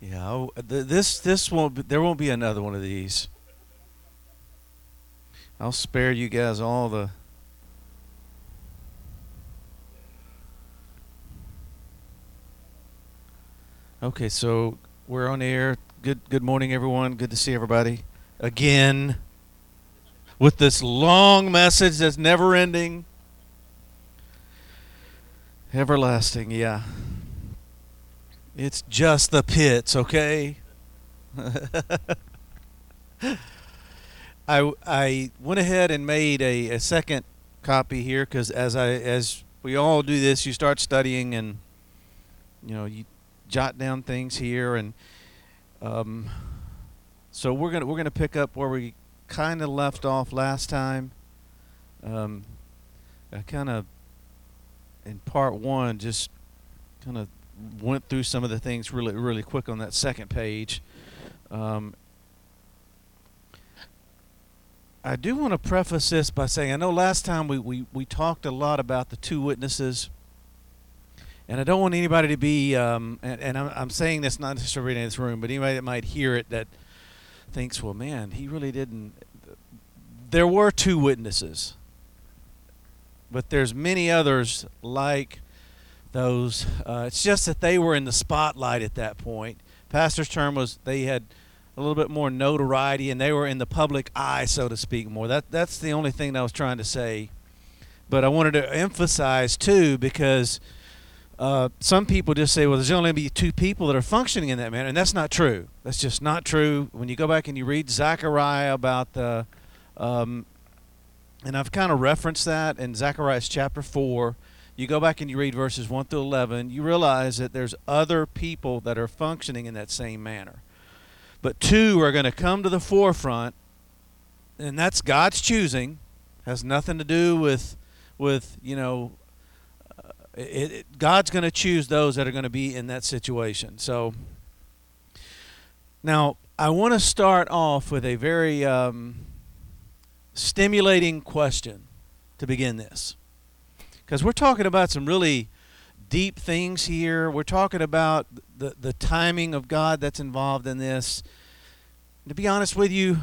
Yeah, oh, th- this this won't be, there won't be another one of these. I'll spare you guys all the Okay, so we're on air. Good good morning everyone. Good to see everybody again with this long message that's never ending. Everlasting, yeah. It's just the pits, okay? I, I went ahead and made a, a second copy here because as I as we all do this, you start studying and you know you jot down things here and um, so we're gonna we're gonna pick up where we kind of left off last time. Um, I kind of in part one just kind of went through some of the things really really quick on that second page. Um, I do want to preface this by saying I know last time we, we, we talked a lot about the two witnesses, and I don't want anybody to be, um, and, and I'm, I'm saying this not necessarily in this room, but anybody that might hear it that thinks, well, man, he really didn't. There were two witnesses, but there's many others like those. Uh, it's just that they were in the spotlight at that point. Pastor's term was they had a little bit more notoriety and they were in the public eye, so to speak, more. That that's the only thing I was trying to say. But I wanted to emphasize too because uh, some people just say, well, there's only going to be two people that are functioning in that manner, and that's not true. That's just not true. When you go back and you read Zechariah about the, um, and I've kind of referenced that in Zechariah chapter four you go back and you read verses 1 through 11, you realize that there's other people that are functioning in that same manner. But two are going to come to the forefront, and that's God's choosing. Has nothing to do with, with you know, uh, it, it, God's going to choose those that are going to be in that situation. So, now I want to start off with a very um, stimulating question to begin this because we're talking about some really deep things here. We're talking about the, the timing of God that's involved in this. To be honest with you,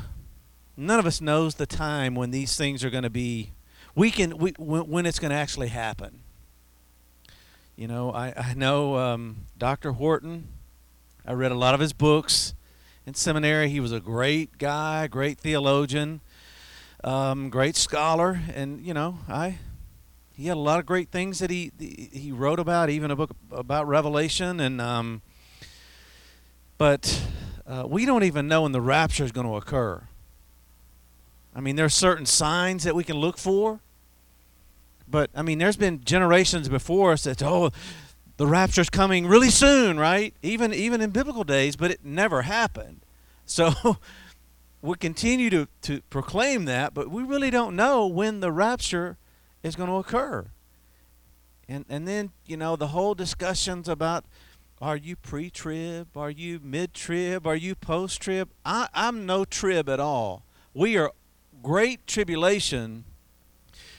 none of us knows the time when these things are going to be, we can, we, when, when it's going to actually happen. You know, I, I know um, Dr. Horton, I read a lot of his books in seminary. He was a great guy, great theologian, um, great scholar, and, you know, I he had a lot of great things that he he wrote about, even a book about Revelation, and um, but uh, we don't even know when the rapture is going to occur. I mean, there are certain signs that we can look for, but I mean, there's been generations before us that oh, the rapture's coming really soon, right? Even even in biblical days, but it never happened. So we continue to, to proclaim that, but we really don't know when the rapture is going to occur. And and then, you know, the whole discussions about are you pre-trib? Are you mid-trib? Are you post-trib? I, I'm no trib at all. We are great tribulation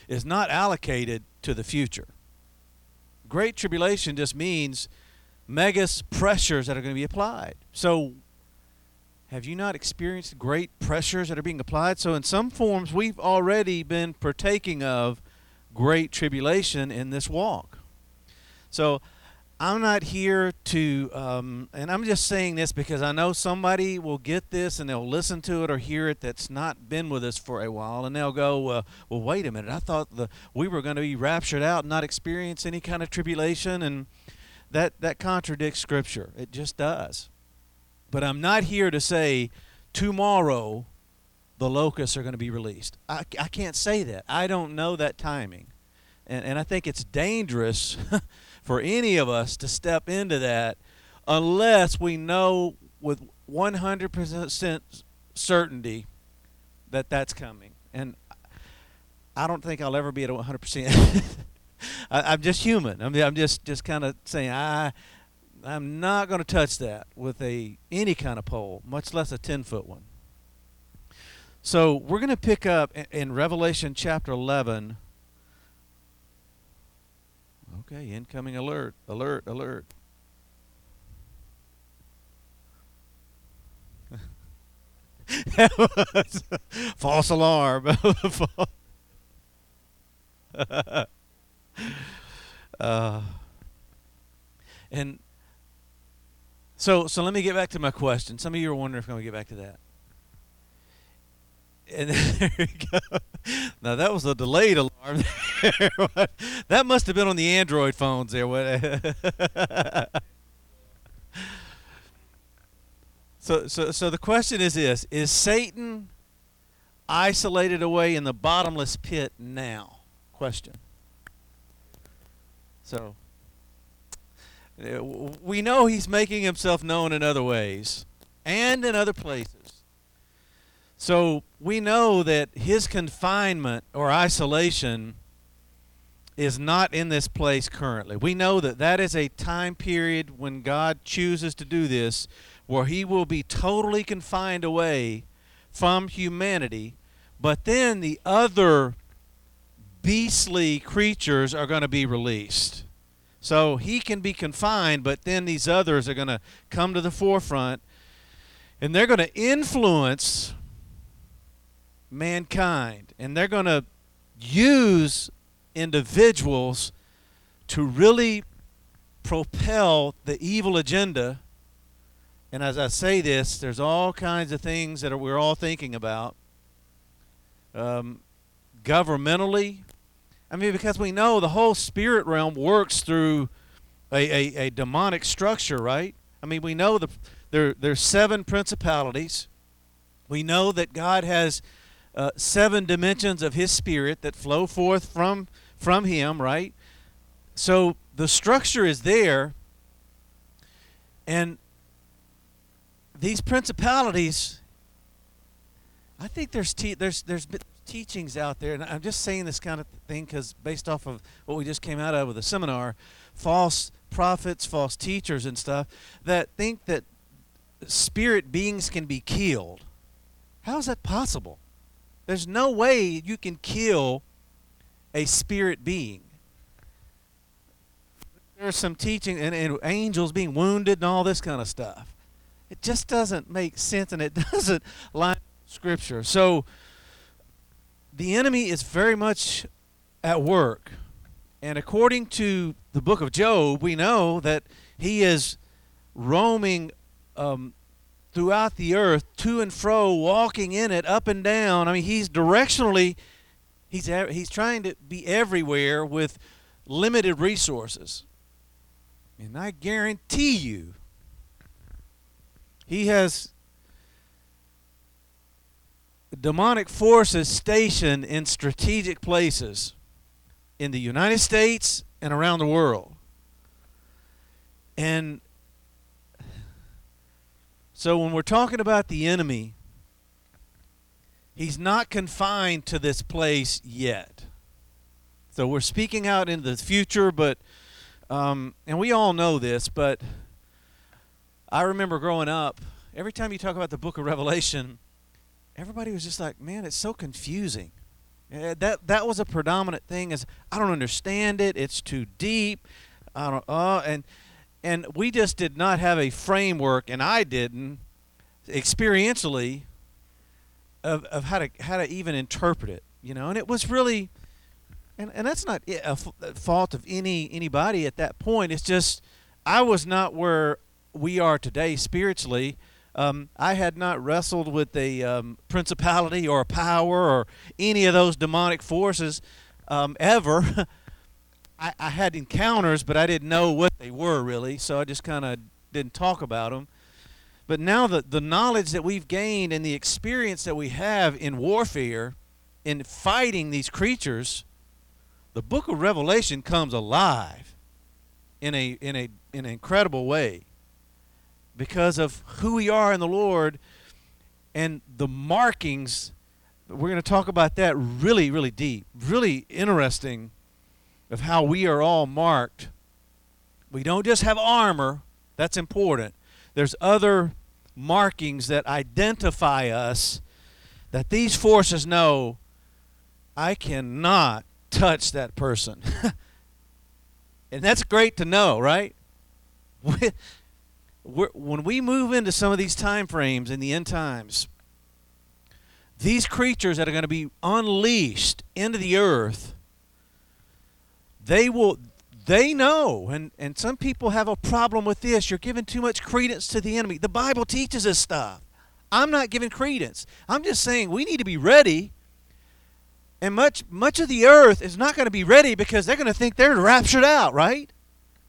is not allocated to the future. Great tribulation just means megas pressures that are going to be applied. So have you not experienced great pressures that are being applied? So in some forms we've already been partaking of great tribulation in this walk. So I'm not here to, um, and I'm just saying this because I know somebody will get this and they'll listen to it or hear it that's not been with us for a while, and they'll go, uh, "Well, wait a minute! I thought the we were going to be raptured out and not experience any kind of tribulation," and that that contradicts Scripture. It just does. But I'm not here to say tomorrow the locusts are going to be released. I, I can't say that. I don't know that timing. And, and I think it's dangerous for any of us to step into that unless we know with 100% certainty that that's coming. And I don't think I'll ever be at 100%. I, am just human. I'm, I'm just, just kind of saying, I, I'm not going to touch that with a any kind of pole, much less a 10 foot one. So we're going to pick up in Revelation chapter 11. Okay, incoming alert, alert, alert. false alarm. uh, and so, so let me get back to my question. Some of you are wondering if I'm going to get back to that. And there you go. Now that was a delayed alarm. that must have been on the Android phones there. so, so, so the question is this: Is Satan isolated away in the bottomless pit now? Question. So we know he's making himself known in other ways and in other places. So we know that his confinement or isolation is not in this place currently. We know that that is a time period when God chooses to do this where he will be totally confined away from humanity, but then the other beastly creatures are going to be released. So he can be confined, but then these others are going to come to the forefront and they're going to influence mankind and they're going to use individuals to really propel the evil agenda. And as I say this, there's all kinds of things that we're all thinking about. Um, governmentally, I mean, because we know the whole spirit realm works through a, a, a demonic structure, right? I mean, we know the there there's seven principalities. We know that God has uh, seven dimensions of His Spirit that flow forth from from Him, right? So the structure is there, and these principalities. I think there's te- there's there's teachings out there, and I'm just saying this kind of thing because based off of what we just came out of with the seminar, false prophets, false teachers, and stuff that think that spirit beings can be killed. How is that possible? There's no way you can kill a spirit being. There's some teaching and, and angels being wounded and all this kind of stuff. It just doesn't make sense and it doesn't line scripture. So the enemy is very much at work. And according to the book of Job, we know that he is roaming um, throughout the earth, to and fro, walking in it, up and down. I mean, he's directionally, he's, he's trying to be everywhere with limited resources. And I guarantee you, he has demonic forces stationed in strategic places in the United States and around the world. And so when we're talking about the enemy, he's not confined to this place yet. So we're speaking out into the future, but, um, and we all know this, but I remember growing up, every time you talk about the book of Revelation, everybody was just like, man, it's so confusing. that that was a predominant thing is I don't understand it. It's too deep. I don't uh and and we just did not have a framework and I didn't experientially of, of how to how to even interpret it, you know. And it was really and, and that's not a fault of any anybody at that point. It's just I was not where we are today spiritually um, I had not wrestled with a um, principality or a power or any of those demonic forces um, ever. I, I, had encounters, but I didn't know what they were really, so I just kind of didn't talk about them. But now the, the knowledge that we've gained and the experience that we have in warfare, in fighting these creatures, the book of Revelation comes alive in a in a in an incredible way because of who we are in the Lord and the markings. We're going to talk about that really, really deep, really interesting of how we are all marked. We don't just have armor, that's important. There's other markings that identify us that these forces know I cannot touch that person. and that's great to know, right? when we move into some of these time frames in the end times, these creatures that are going to be unleashed into the earth, they will they know. And and some people have a problem with this. You're giving too much credence to the enemy. The bible teaches us stuff. I'm not giving credence. I'm just saying we need to be ready. And much much of the earth is not going to be ready because they're going to think they're raptured out right?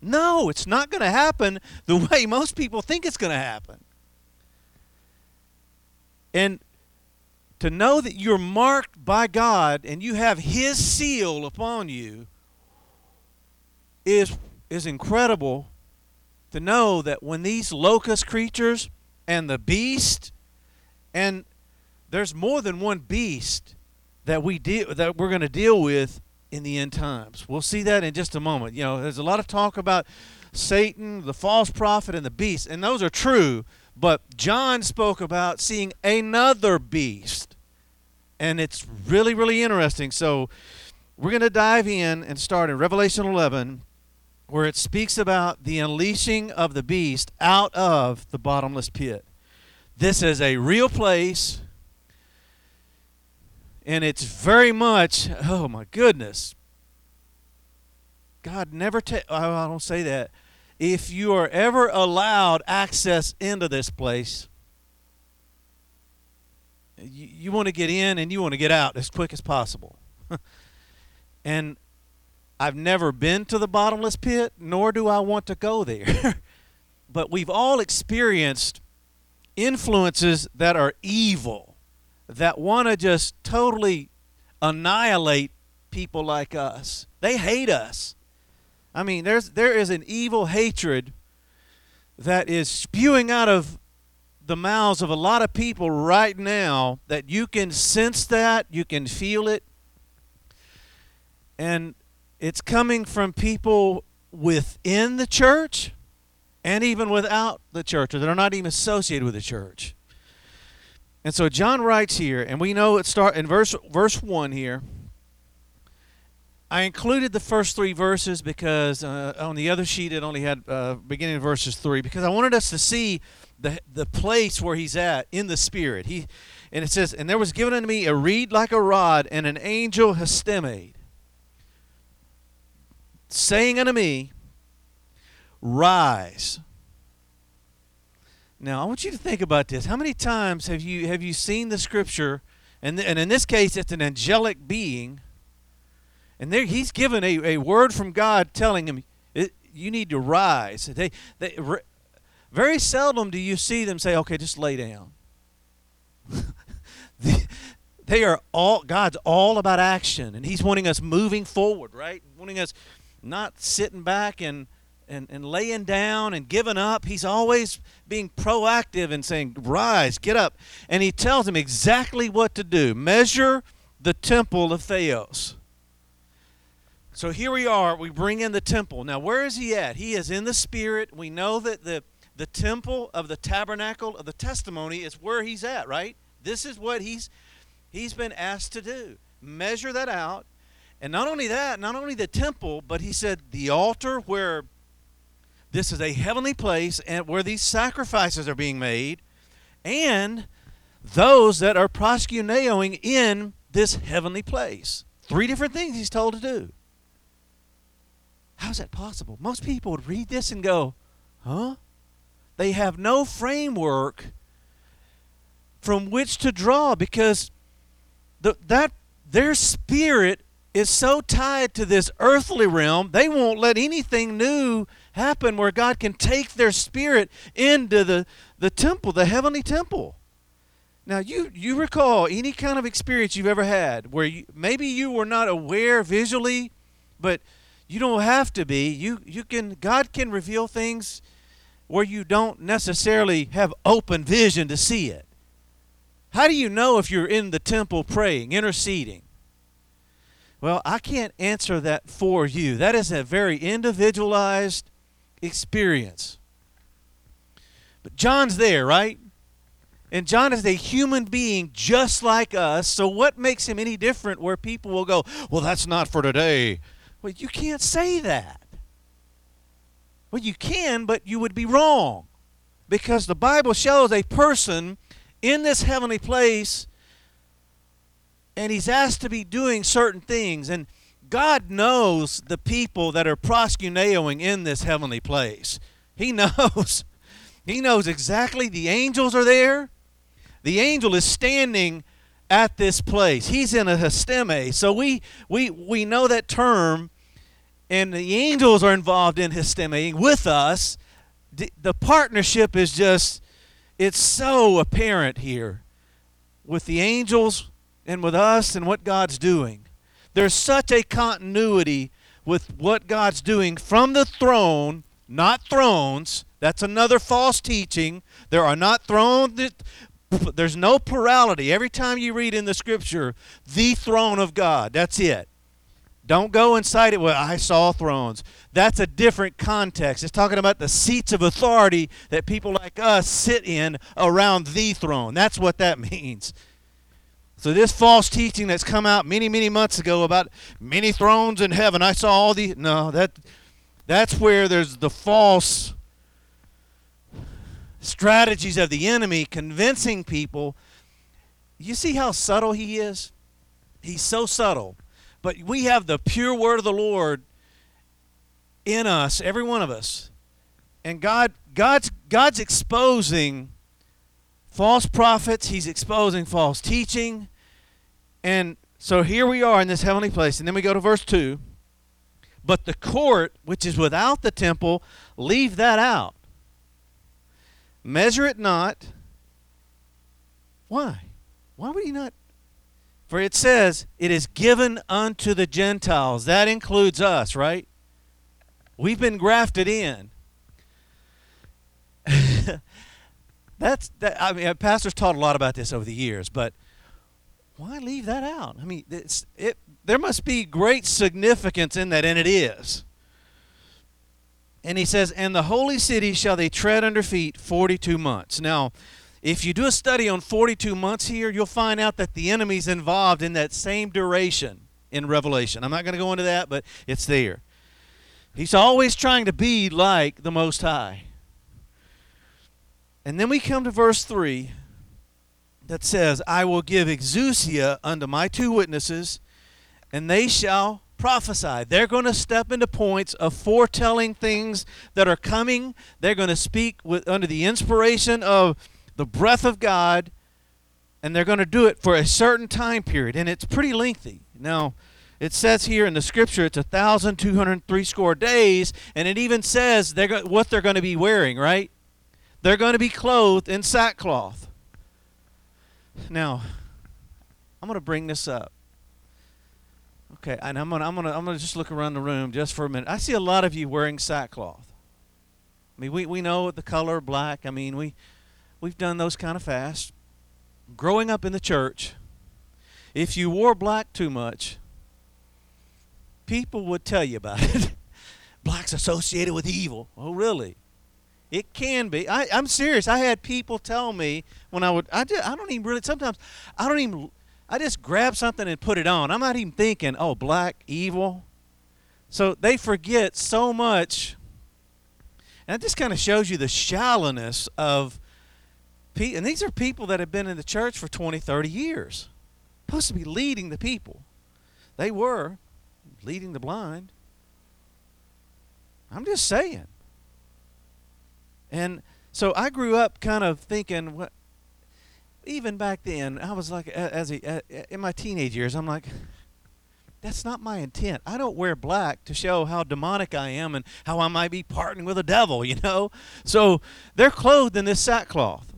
No it's not going to happen the way most people think it's going to happen. And to know that you're marked by god and you have his seal upon you is is incredible to know that when these locust creatures and the beast and there's more than one beast that we deal that we're going to deal with in the end times. We'll see that in just a moment. You know, there's a lot of talk about Satan, the false prophet and the beast, and those are true, but John spoke about seeing another beast. And it's really really interesting. So we're going to dive in and start in Revelation 11 where it speaks about the unleashing of the beast out of the bottomless pit. This is a real place, and it's very much, oh my goodness. God never, ta- oh, I don't say that. If you are ever allowed access into this place, you, you want to get in and you want to get out as quick as possible. and I've never been to the bottomless pit, nor do I want to go there. but we've all experienced influences that are evil, that want to just totally annihilate people like us. They hate us. I mean, there's there is an evil hatred that is spewing out of the mouths of a lot of people right now that you can sense that, you can feel it. And it's coming from people within the church and even without the church, or that are not even associated with the church. And so John writes here, and we know it start in verse verse one here. I included the first three verses because uh, on the other sheet it only had uh, beginning of verses three because I wanted us to see the the place where he's at in the spirit. He and it says, and there was given unto me a reed like a rod, and an angel hestemade saying unto me, Rise. Now I want you to think about this. How many times have you have you seen the scripture, and and in this case it's an angelic being, and there he's given a, a word from God telling him, you need to rise. They they very seldom do you see them say, okay, just lay down. they are all God's all about action, and He's wanting us moving forward, right? Wanting us not sitting back and, and, and laying down and giving up. He's always being proactive and saying, Rise, get up. And he tells him exactly what to do measure the temple of Theos. So here we are. We bring in the temple. Now, where is he at? He is in the Spirit. We know that the, the temple of the tabernacle of the testimony is where he's at, right? This is what he's he's been asked to do. Measure that out and not only that, not only the temple, but he said the altar where this is a heavenly place and where these sacrifices are being made, and those that are proskuneoing in this heavenly place. Three different things he's told to do. How's that possible? Most people would read this and go, huh? They have no framework from which to draw because the, that their spirit is so tied to this earthly realm, they won't let anything new happen where God can take their spirit into the, the temple, the heavenly temple. Now, you, you recall any kind of experience you've ever had where you, maybe you were not aware visually, but you don't have to be. You, you can, God can reveal things where you don't necessarily have open vision to see it. How do you know if you're in the temple praying, interceding? Well, I can't answer that for you. That is a very individualized experience. But John's there, right? And John is a human being just like us. So, what makes him any different where people will go, well, that's not for today? Well, you can't say that. Well, you can, but you would be wrong. Because the Bible shows a person in this heavenly place and he's asked to be doing certain things. And God knows the people that are proskuneoing in this heavenly place. He knows. He knows exactly the angels are there. The angel is standing at this place. He's in a histeme. So we we we know that term and the angels are involved in histeme with us. The partnership is just it's so apparent here with the angels and with us and what God's doing. There's such a continuity with what God's doing from the throne, not thrones. That's another false teaching. There are not thrones. There's no plurality. Every time you read in the scripture, the throne of God, that's it. Don't go cite it, well, I saw thrones. That's a different context. It's talking about the seats of authority that people like us sit in around the throne. That's what that means. So this false teaching that's come out many, many months ago about many thrones in heaven, I saw all the no, that that's where there's the false strategies of the enemy convincing people. You see how subtle he is? He's so subtle. But we have the pure word of the Lord in us, every one of us. And God God's God's exposing false prophets, he's exposing false teaching. And so here we are in this heavenly place. And then we go to verse 2. But the court, which is without the temple, leave that out. Measure it not. Why? Why would he not for it says, It is given unto the Gentiles. That includes us, right? We've been grafted in. That's that. I mean, pastors taught a lot about this over the years, but why leave that out? I mean, it's, it. There must be great significance in that, and it is. And he says, "And the holy city shall they tread under feet forty-two months." Now, if you do a study on 42 months here, you'll find out that the enemy's involved in that same duration in Revelation. I'm not going to go into that, but it's there. He's always trying to be like the Most High. And then we come to verse 3 that says, I will give exousia unto my two witnesses, and they shall prophesy. They're going to step into points of foretelling things that are coming. They're going to speak with under the inspiration of the breath of God, and they're going to do it for a certain time period, and it's pretty lengthy. Now, it says here in the scripture it's a thousand two hundred three score days, and it even says they're what they're going to be wearing. Right? They're going to be clothed in sackcloth. Now, I'm going to bring this up. Okay, and I'm gonna I'm gonna I'm gonna just look around the room just for a minute. I see a lot of you wearing sackcloth. I mean, we, we know the color black. I mean, we We've done those kind of fasts. Growing up in the church, if you wore black too much, people would tell you about it. Black's associated with evil. Oh, really? It can be. I, I'm serious. I had people tell me when I would. I, just, I don't even really. Sometimes I don't even. I just grab something and put it on. I'm not even thinking, oh, black, evil. So they forget so much. And it just kind of shows you the shallowness of and these are people that have been in the church for 20, 30 years. Supposed to be leading the people. They were leading the blind. I'm just saying. And so I grew up kind of thinking, what, even back then, I was like, as a, in my teenage years, I'm like, that's not my intent. I don't wear black to show how demonic I am and how I might be partnering with a devil, you know? So they're clothed in this sackcloth.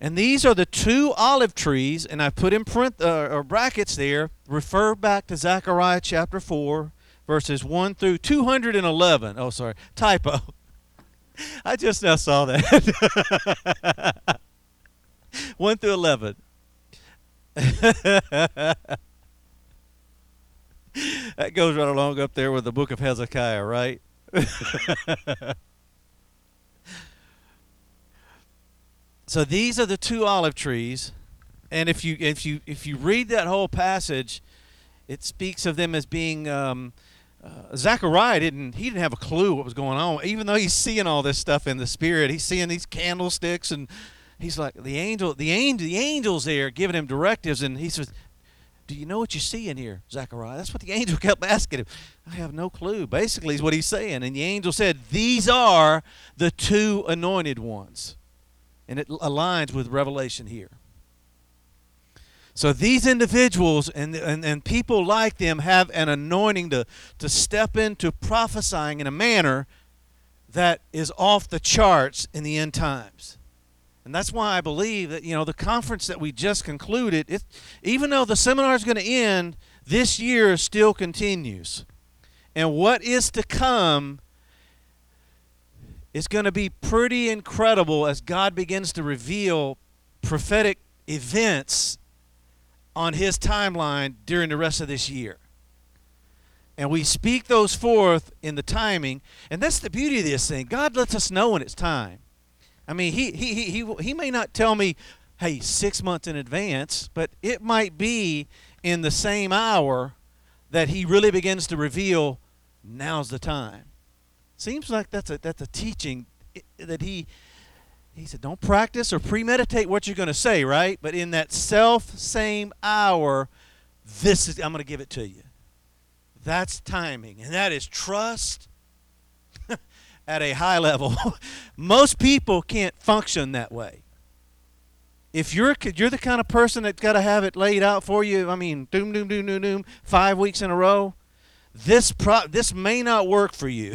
And these are the two olive trees, and I put in print uh, or brackets there. Refer back to Zechariah chapter 4, verses 1 through 211. Oh, sorry, typo. I just now saw that. 1 through 11. that goes right along up there with the book of Hezekiah, right? So these are the two olive trees, and if you if you if you read that whole passage, it speaks of them as being. Um, uh, Zechariah didn't he didn't have a clue what was going on, even though he's seeing all this stuff in the spirit. He's seeing these candlesticks and he's like the angel, the angel, the angels there giving him directives, and he says, "Do you know what you see in here, Zechariah?" That's what the angel kept asking him. I have no clue. Basically, is what he's saying, and the angel said, "These are the two anointed ones," and it aligns with Revelation here. So these individuals and, and, and people like them have an anointing to, to step into prophesying in a manner that is off the charts in the end times. And that's why I believe that, you know, the conference that we just concluded, it, even though the seminar is going to end, this year still continues. And what is to come is going to be pretty incredible as God begins to reveal prophetic events on His timeline during the rest of this year. And we speak those forth in the timing. And that's the beauty of this thing. God lets us know when it's time. I mean, he, he, he, he, he may not tell me, hey, six months in advance, but it might be in the same hour that he really begins to reveal now's the time. Seems like that's a, that's a teaching that he, he said, don't practice or premeditate what you're going to say, right? But in that self same hour, this is, I'm going to give it to you. That's timing, and that is trust at a high level. Most people can't function that way. If you're you're the kind of person that's got to have it laid out for you, I mean, doom doom doom doom doom, five weeks in a row, this pro this may not work for you.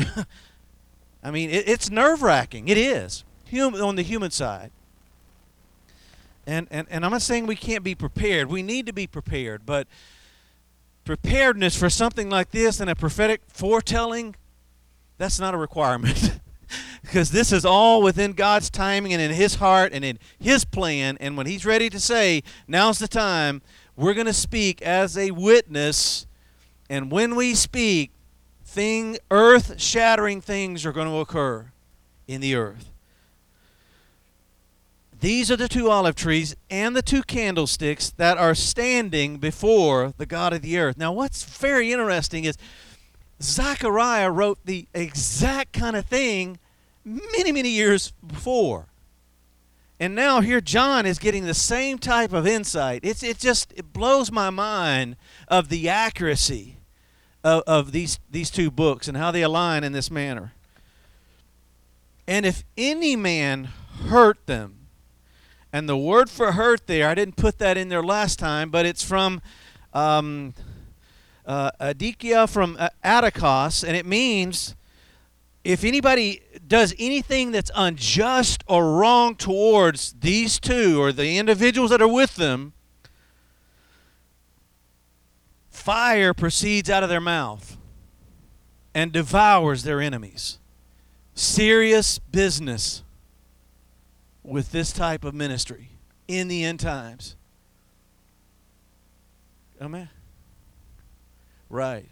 I mean, it, it's nerve wracking. It is on the human side. And, and and I'm not saying we can't be prepared. We need to be prepared, but preparedness for something like this and a prophetic foretelling that's not a requirement. because this is all within God's timing and in His heart and in His plan. And when He's ready to say, now's the time, we're going to speak as a witness. And when we speak, thing, earth shattering things are going to occur in the earth. These are the two olive trees and the two candlesticks that are standing before the God of the earth. Now, what's very interesting is Zechariah wrote the exact kind of thing many, many years before. And now here John is getting the same type of insight. It's it just it blows my mind of the accuracy of, of these these two books and how they align in this manner. And if any man hurt them, and the word for hurt there, I didn't put that in there last time, but it's from um, uh, adikia from uh, adikos, and it means if anybody does anything that's unjust or wrong towards these two or the individuals that are with them, fire proceeds out of their mouth and devours their enemies. Serious business with this type of ministry in the end times. Amen. Right.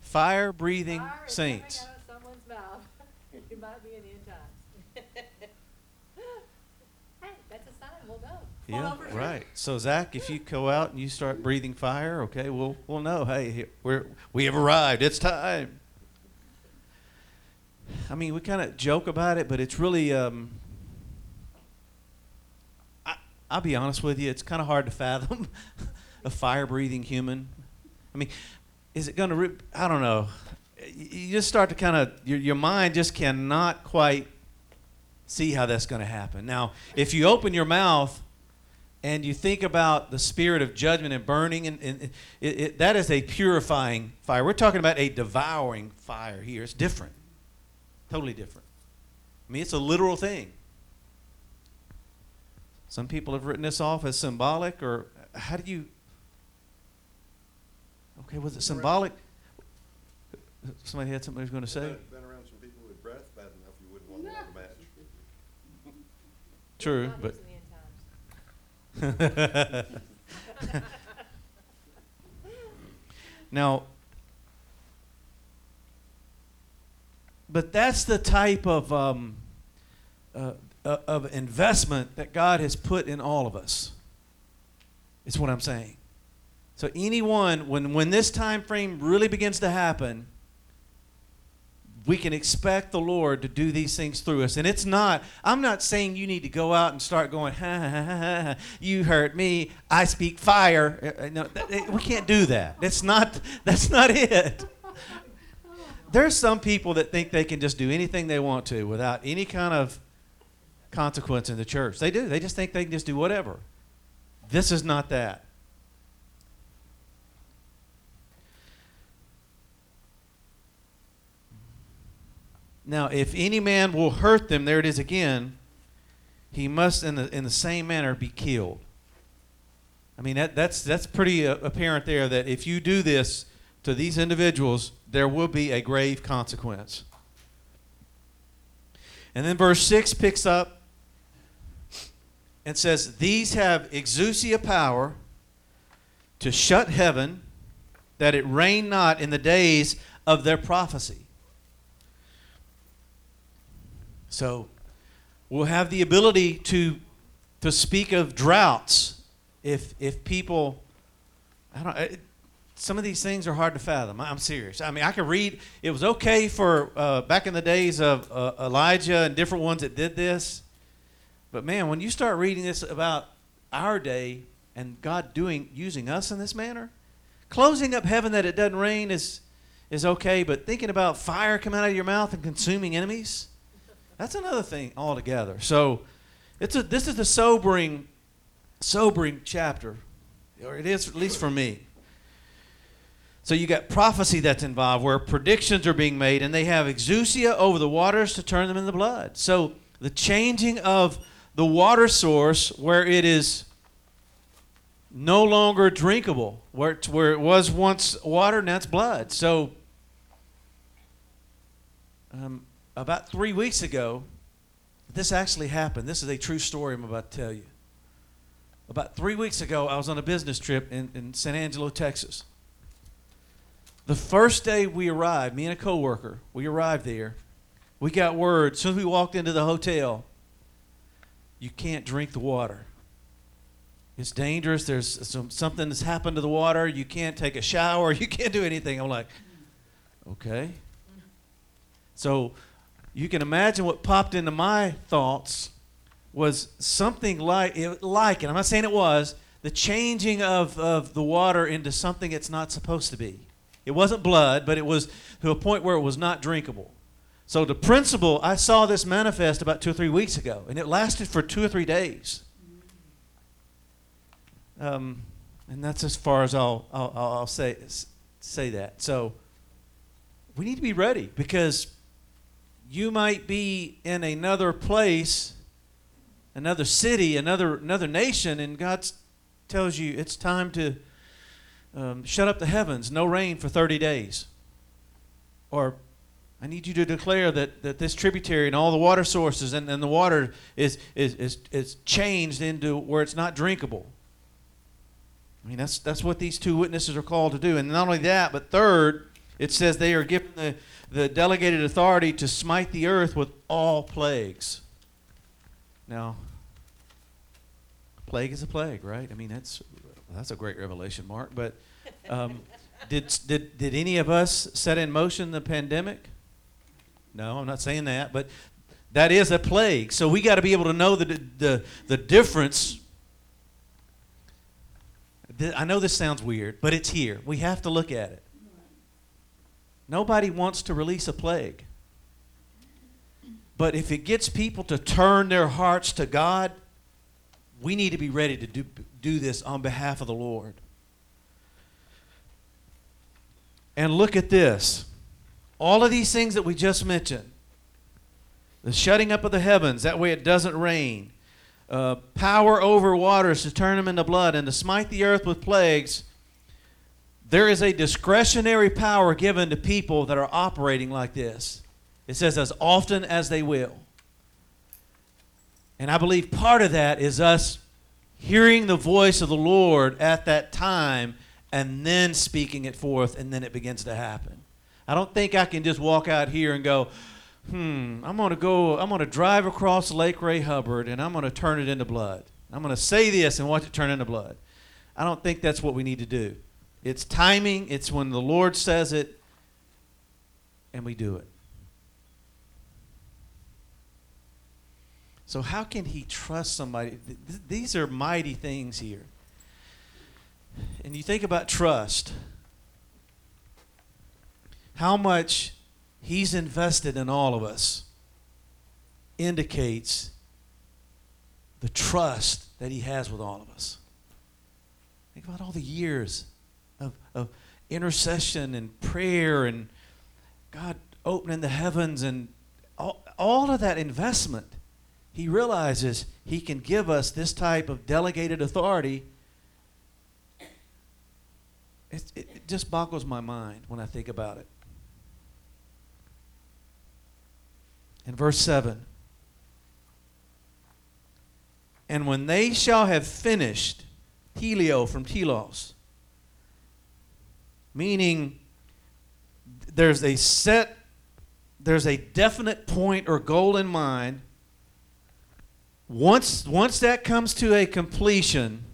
Fire breathing saints. coming out of someone's mouth. It might be in the end times. Hey, that's a sign, we'll know. Yeah, over right. So Zach, if you go out and you start breathing fire, okay, we'll we'll know. Hey, we're we have arrived. It's time. I mean, we kind of joke about it, but it's really. Um, I'll be honest with you. It's kind of hard to fathom a fire-breathing human. I mean, is it going to? I don't know. You you just start to kind of your your mind just cannot quite see how that's going to happen. Now, if you open your mouth and you think about the spirit of judgment and burning, and, and it, it, that is a purifying fire. We're talking about a devouring fire here. It's different, totally different. I mean, it's a literal thing. Some people have written this off as symbolic, or how do you? Okay, was it symbolic? Somebody had something they was going to say. Been been around some people with breath bad enough, you wouldn't want to have a match. True, but in the end times. now, but that's the type of um, uh, of investment that God has put in all of us. It's what I'm saying. So anyone, when when this time frame really begins to happen, we can expect the Lord to do these things through us. And it's not, I'm not saying you need to go out and start going, ha ha ha ha, ha you hurt me, I speak fire. Uh, uh, No, we can't do that. That's not, that's not it. There's some people that think they can just do anything they want to without any kind of consequence in the church. They do. They just think they can just do whatever. This is not that. Now, if any man will hurt them, there it is again, he must in the, in the same manner be killed. I mean, that, that's, that's pretty uh, apparent there that if you do this to these individuals, there will be a grave consequence. And then verse 6 picks up and says, These have exousia power to shut heaven, that it rain not in the days of their prophecy. So we'll have the ability to to speak of droughts if if people I don't it, some of these things are hard to fathom. I'm serious. I mean, I could read. It was okay for uh, back in the days of uh, Elijah and different ones that did this, but man, when you start reading this about our day and God doing using us in this manner, closing up heaven that it doesn't rain is is okay, but thinking about fire coming out of your mouth and consuming enemies, that's another thing altogether. So, it's a this is a sobering, sobering chapter, or it is at least for me. So you got prophecy that's involved, where predictions are being made, and they have exousia over the waters to turn them into blood. So the changing of the water source, where it is no longer drinkable, where it's, where it was once water, and that's blood. So um, about three weeks ago, this actually happened. This is a true story I'm about to tell you. About three weeks ago, I was on a business trip in, in San Angelo, Texas. The first day we arrived, me and a coworker, we arrived there. We got word as soon as we walked into the hotel, you can't drink the water. It's dangerous. There's some, something that's happened to the water. You can't take a shower. You can't do anything. I'm like, okay. So you can imagine what popped into my thoughts was something like, it, like, and I'm not saying it was, the changing of, of the water into something it's not supposed to be. It wasn't blood, but it was to a point where it was not drinkable. So the principle, I saw this manifest about two or three weeks ago, and it lasted for two or three days. Um, and that's as far as I'll, I'll, I'll say, say that. So we need to be ready because you might be in another place, another city, another another nation, and God tells you it's time to um, shut up the heavens, no rain for 30 days. Or I need you to declare that, that this tributary and all the water sources and, and the water is, is, is, is changed into where it's not drinkable. I mean, that's, that's what these two witnesses are called to do. And not only that, but third, it says they are given the, the delegated authority to smite the earth with all plagues. Now, plague is a plague, right? I mean, that's that's a great revelation, Mark. But um, did did did any of us set in motion the pandemic? No, I'm not saying that, but that is a plague. So we got to be able to know the the the difference. I know this sounds weird, but it's here. We have to look at it. Nobody wants to release a plague. But if it gets people to turn their hearts to God, we need to be ready to do, do this on behalf of the Lord. And look at this. All of these things that we just mentioned the shutting up of the heavens, that way it doesn't rain, uh, power over waters to turn them into blood, and to smite the earth with plagues. There is a discretionary power given to people that are operating like this. It says, as often as they will. And I believe part of that is us hearing the voice of the Lord at that time and then speaking it forth, and then it begins to happen. I don't think I can just walk out here and go, hmm, I'm going to go, I'm going to drive across Lake Ray Hubbard and I'm going to turn it into blood. I'm going to say this and watch it turn into blood. I don't think that's what we need to do. It's timing, it's when the Lord says it, and we do it. So, how can he trust somebody? These are mighty things here. And you think about trust how much he's invested in all of us indicates the trust that he has with all of us. Think about all the years of, of intercession and prayer and God opening the heavens and all, all of that investment. He realizes he can give us this type of delegated authority. It, it, it just boggles my mind when I think about it. In verse 7 And when they shall have finished, teleo from telos, meaning there's a set, there's a definite point or goal in mind. Once, once that comes to a completion,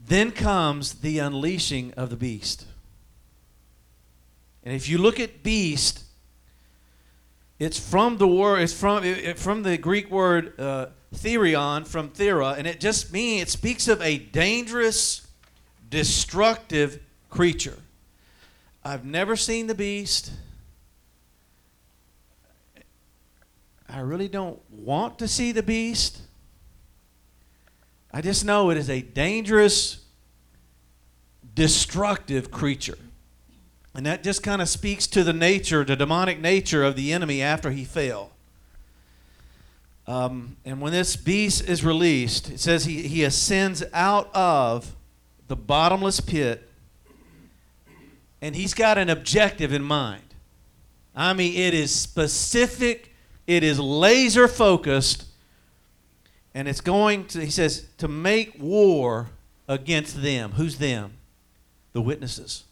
then comes the unleashing of the beast. And if you look at beast, it's from the word. It's from it, from the Greek word uh, therion, from thera, and it just means it speaks of a dangerous, destructive creature. I've never seen the beast. I really don't want to see the beast. I just know it is a dangerous, destructive creature. And that just kind of speaks to the nature, the demonic nature of the enemy after he fell. Um, and when this beast is released, it says he, he ascends out of the bottomless pit, and he's got an objective in mind. I mean, it is specific, it is laser focused, and it's going to, he says, to make war against them. Who's them? The witnesses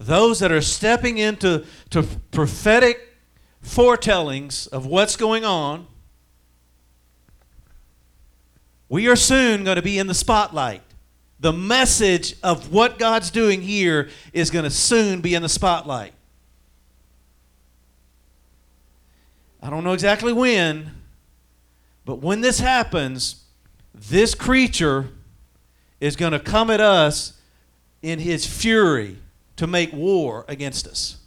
those that are stepping into to prophetic foretellings of what's going on, we are soon going to be in the spotlight. The message of what God's doing here is going to soon be in the spotlight. I don't know exactly when, but when this happens, this creature is going to come at us in his fury to make war against us.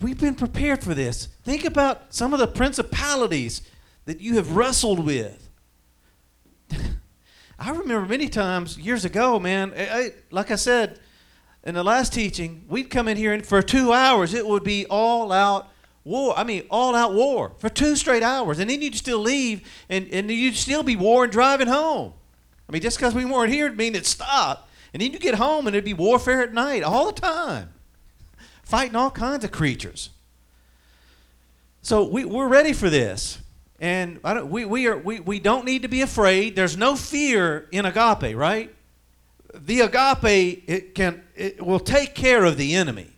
We've been prepared for this. Think about some of the principalities that you have wrestled with. I remember many times years ago, man, I, I- like I said in the last teaching, we'd come in here and for two hours it would be all out war. I mean, all out war for two straight hours. And then you'd still leave and, and you'd still be war and driving home. I mean, just because we weren't here didn't mean it stopped. And then you get home and it'd be warfare at night all the time, fighting all kinds of creatures. So we, we're ready for this. And we, we, are, we, we don't need to be afraid. There's no fear in agape, right? The agape it can it will take care of the enemy.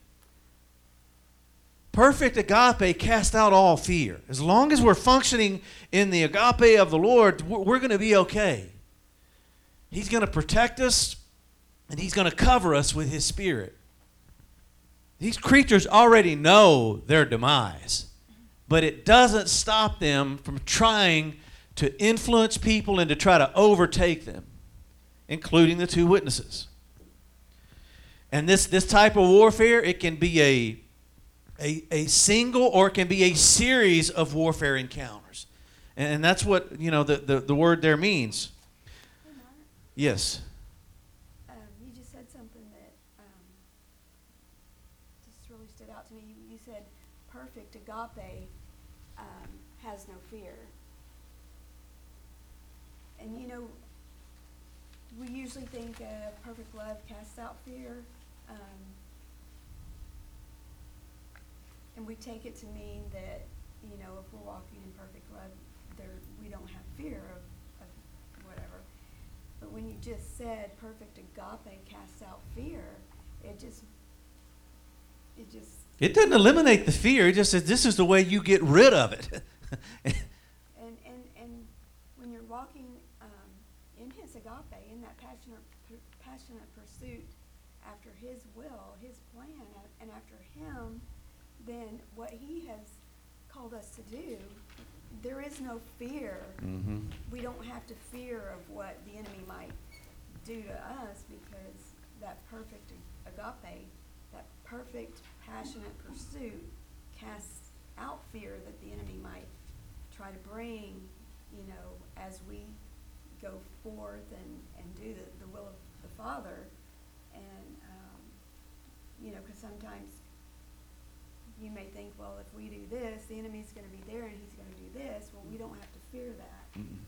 Perfect agape casts out all fear. As long as we're functioning in the agape of the Lord, we're, we're going to be okay. He's going to protect us and he's going to cover us with his spirit. These creatures already know their demise, but it doesn't stop them from trying to influence people and to try to overtake them, including the two witnesses. And this, this type of warfare, it can be a, a, a single or it can be a series of warfare encounters. And that's what, you know, the, the, the word there means. Yes. um, you just said something that um, just really stood out to me. You, you said perfect agape um, has no fear. And you know, we usually think uh, perfect love casts out fear. Um, and we take it to mean that, you know, if we're walking in perfect love, there, we don't have fear of, of whatever. But when you just said perfect agape casts out fear, it just, it just, It doesn't eliminate the fear. It just says this is the way you get rid of it. and, and, and when you're walking, um, in his agape, in that passionate, pursuit after his will, his plan, and after him, then what he has called us to do, there is no fear. Mm-hmm. We don't have to fear of what the enemy might do to us because that perfect agape, that perfect passionate pursuit casts out fear that the enemy might try to bring, you know, as we go forth and, and do the, the will of Father. And, um, you know, because sometimes you may think, well, if we do this, the enemy's going to be there and he's going to do this. Well, we don't have to fear that Mm-mm.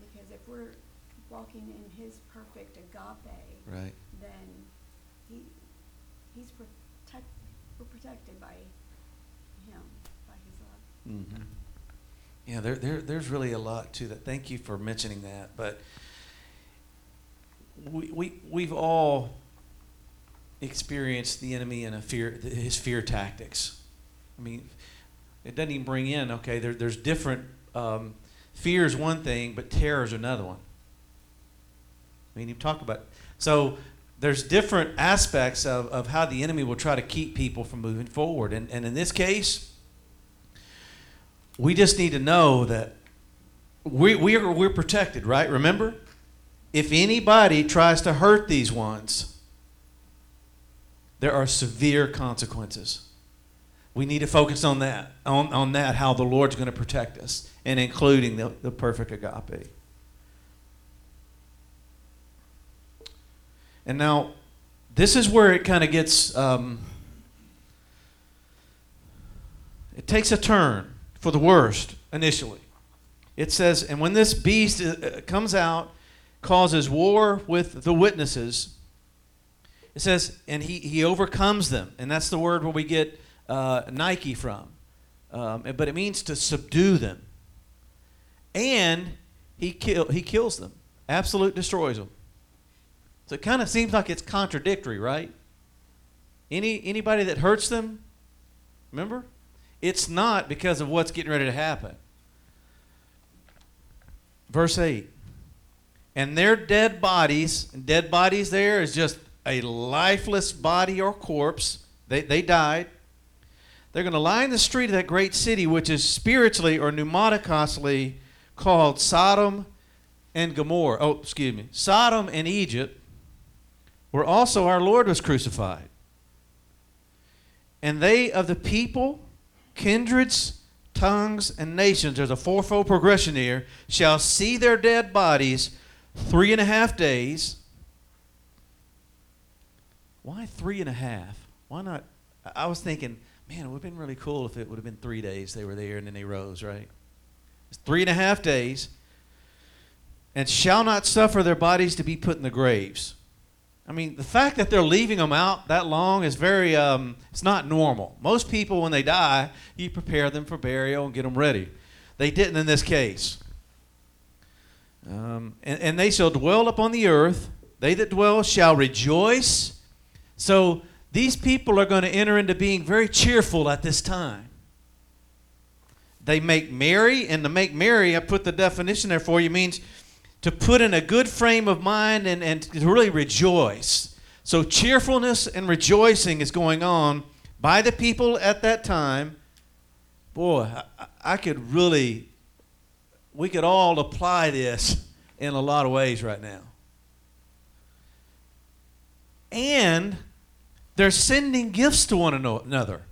because if we're walking in his perfect agape, Right. then he he's protect we're protected by him by his love. Mm-hmm. Yeah, there, there, there's really a lot to that. Thank you for mentioning that. But we, we, we've all experienced the enemy and a fear, his fear tactics. I mean, it doesn't even bring in, okay, there, there's different, um, fear is one thing, but terror is another one. I mean, you talk about, so there's different aspects of, of how the enemy will try to keep people from moving forward. And, and in this case, we just need to know that we, we are, we're protected, right? Remember? If anybody tries to hurt these ones, there are severe consequences. We need to focus on that, on, on that, how the Lord's going to protect us, and including the, the perfect agape. And now, this is where it kind of gets, um, it takes a turn for the worst initially. It says, and when this beast uh, comes out, causes war with the witnesses, it says, and he, he overcomes them. And that's the word where we get uh, Nike from. Um, but it means to subdue them. And he, kill, he kills them, absolute destroys them. So it kind of seems like it's contradictory, right? Any anybody that hurts them, remember? It's not because of what's getting ready to happen. Verse 8. And their dead bodies, dead bodies there is just a lifeless body or corpse. They, they died. They're going to in the street of that great city, which is spiritually or pneumaticosly called Sodom and Gomorrah. Oh, excuse me. Sodom and Egypt, where also our Lord was crucified. And they of the people, kindreds, tongues, and nations, there's a fourfold progression here, shall see their dead bodies three and a half days. Why three and a half? Why not? I was thinking, man, it would have been really cool if it would have been three days they were there and then they rose, right? It's three and a half days. And shall not suffer their bodies to be put in the graves. I mean, the fact that they're leaving them out that long is very, um, it's not normal. Most people, when they die, you prepare them for burial and get them ready. They didn't in this case. Um, and, and they shall dwell upon the earth. They that dwell shall rejoice. So these people are going to enter into being very cheerful at this time. They make merry, and to make merry, I put the definition there for you, means to put in a good frame of mind and, and to really rejoice. So cheerfulness and rejoicing is going on by the people at that time. Boy, I, I could really, we could all apply this in a lot of ways right now. And they're sending gifts to one another.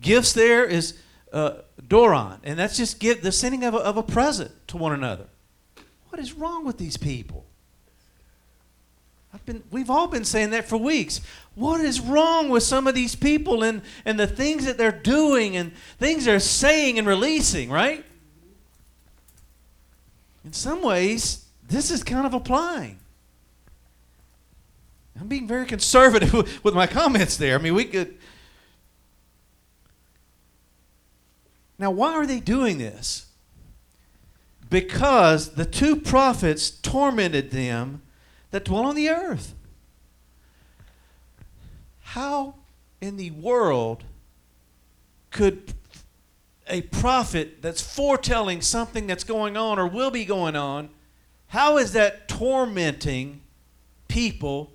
Gifts there is uh, Doron, and that's just give, the sending of a, of a present to one another. What is wrong with these people? I've been, we've all been saying that for weeks. What is wrong with some of these people and, and the things that they're doing and things they're saying and releasing, right? In some ways, this is kind of applying. I'm being very conservative with my comments there. I mean, we could. Now, why are they doing this? Because the two prophets tormented them that dwell on the earth. How in the world could a prophet that's foretelling something that's going on or will be going on, how is that tormenting people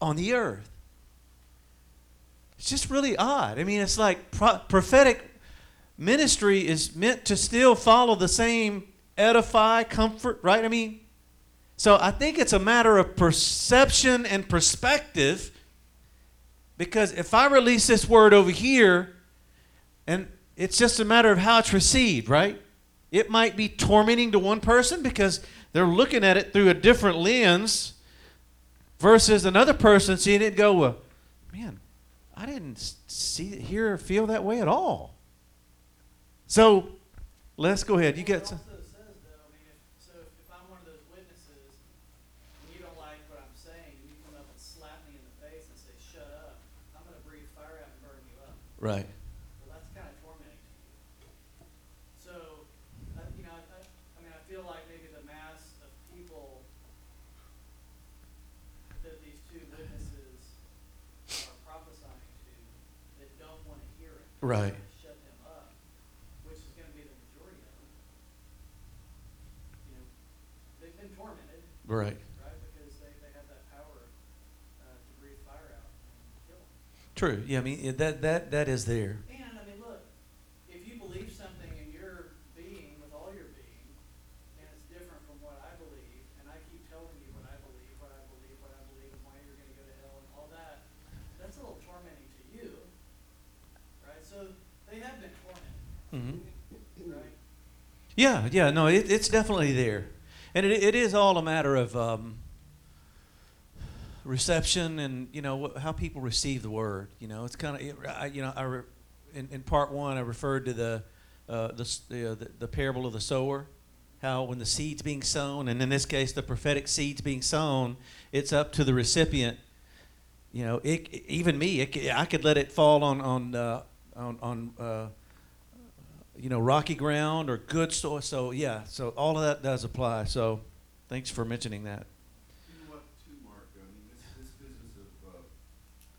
on the earth? It's just really odd. I mean, it's like pro- prophetic ministry is meant to still follow the same edify, comfort, right? I mean, so I think it's a matter of perception and perspective because if I release this word over here, and it's just a matter of how it's received, right? It might be tormenting to one person because they're looking at it through a different lens versus another person seeing it go, well, man, I didn't see hear, or feel that way at all. So let's go ahead. You Well, get some. also says though, I mean, if, so if, if I'm one of those witnesses, and you don't like what I'm saying, and you come up and slap me in the face and say, shut up, I'm gonna breathe fire out and burn you up. Right. Well, that's kind of tormenting to you. So, uh, you know, I, I mean, I feel like maybe the mass of people that these two witnesses are prophesying to that don't want to hear it. Right. Shut them up, which is going to be the majority of them. You know, they've been tormented, Right. right? Because they, they have that power uh, to breathe fire out and kill them. True. Yeah, I mean, that, that, that is there. And I mean, look, if you believe something in your being with all your being, and it's different from what I believe, and I keep telling you what I believe, what I believe, what I believe, and why you're going to go to hell and all that, that's a little tormenting to you, right? So they have been tormented, Mm-hmm. right? Yeah, yeah, no, it, it's definitely there, and it, it is all a matter of um, reception and you know wh- how people receive the word. You know, it's kind of you know I re, in, in part one I referred to the uh, the, the, uh, the the parable of the sower, how when the seeds being sown, and in this case the prophetic seeds being sown, it's up to the recipient. You know, it, even me, it, I could let it fall on on uh, on on. You know, rocky ground or good soil. So yeah, so all of that does apply. So thanks for mentioning that. You know what, too, Mark, I mean, this, this business of, uh,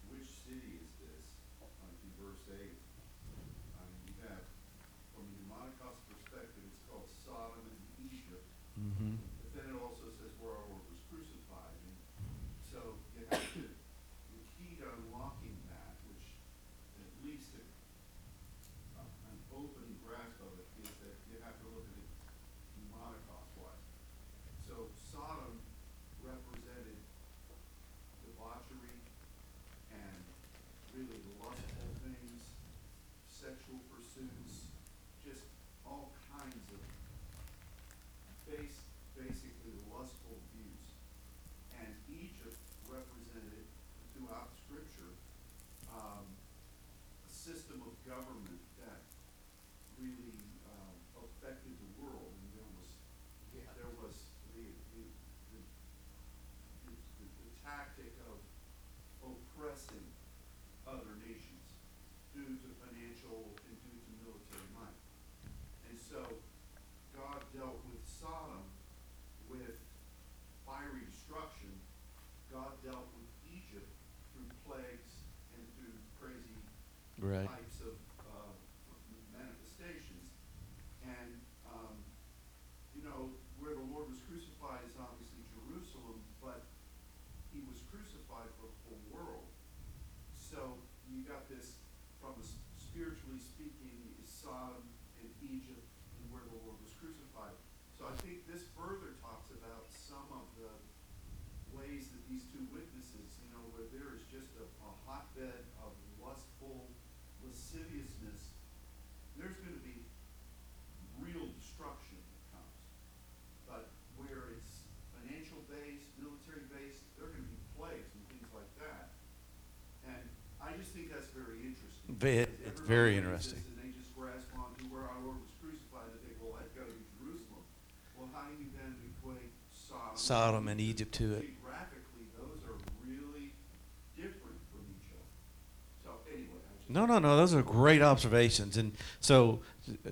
which city is this, on in verse eight? I mean, you have, from the pneumatikos perspective, it's called Sodom and Egypt, Mm-hmm. but then it also says where our Lord was crucified, and so you have to, the key to unlocking that, which at least a, an open grasp of it, is that you have to look at it pneumatikos wise. So Sodom represented debauchery and really lustful things, sexual pursuits, just all kinds of base, basically lustful views. And Egypt represented throughout scripture, um, a system of government that really, um, affected the world. And there was, there was the, the, the, the, the, the tactic of oppressing other nations due to financial and due to military might. And so God dealt with Sodom with fiery destruction. God dealt with Egypt through plagues and through crazy Right. types of uh, manifestations. And, um, you know, where the Lord was crucified is obviously Jerusalem, but he was crucified for the whole world. So this, from s- spiritually speaking, is Sodom and Egypt and where the Lord was crucified. So I think this further talks about some of the ways that these two witnesses, you know, where there is just a, a hotbed of lustful lasciviousness, there's gonna be real destruction that comes. But where it's financial based, military based, there are gonna be plagues and things like that. And I just think that's very interesting. Ve- because it's everybody very reads interesting. this And they just grasp onto where our Lord was crucified and think, well, that's gotta be Jerusalem. Well, how do you then equate Sodom? Sodom and Egypt to it. Geographically, those are really different from each other. So anyway, I just. No, no, no. Those are great observations. And so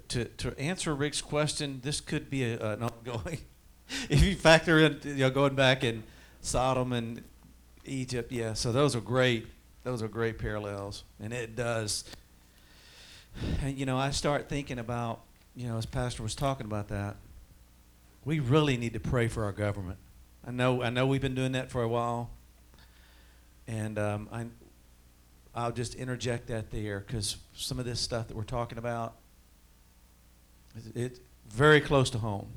to to answer Rick's question, this could be a, an ongoing. if you factor in, you know, going back in Sodom and Egypt, yeah. So those are great. Those are great parallels, and it does. And you know, I start thinking about, you know, as Pastor was talking about that, we really need to pray for our government. I know, I know, we've been doing that for a while, and um, I, I'll just interject that there because some of this stuff that we're talking about, it, it very close to home.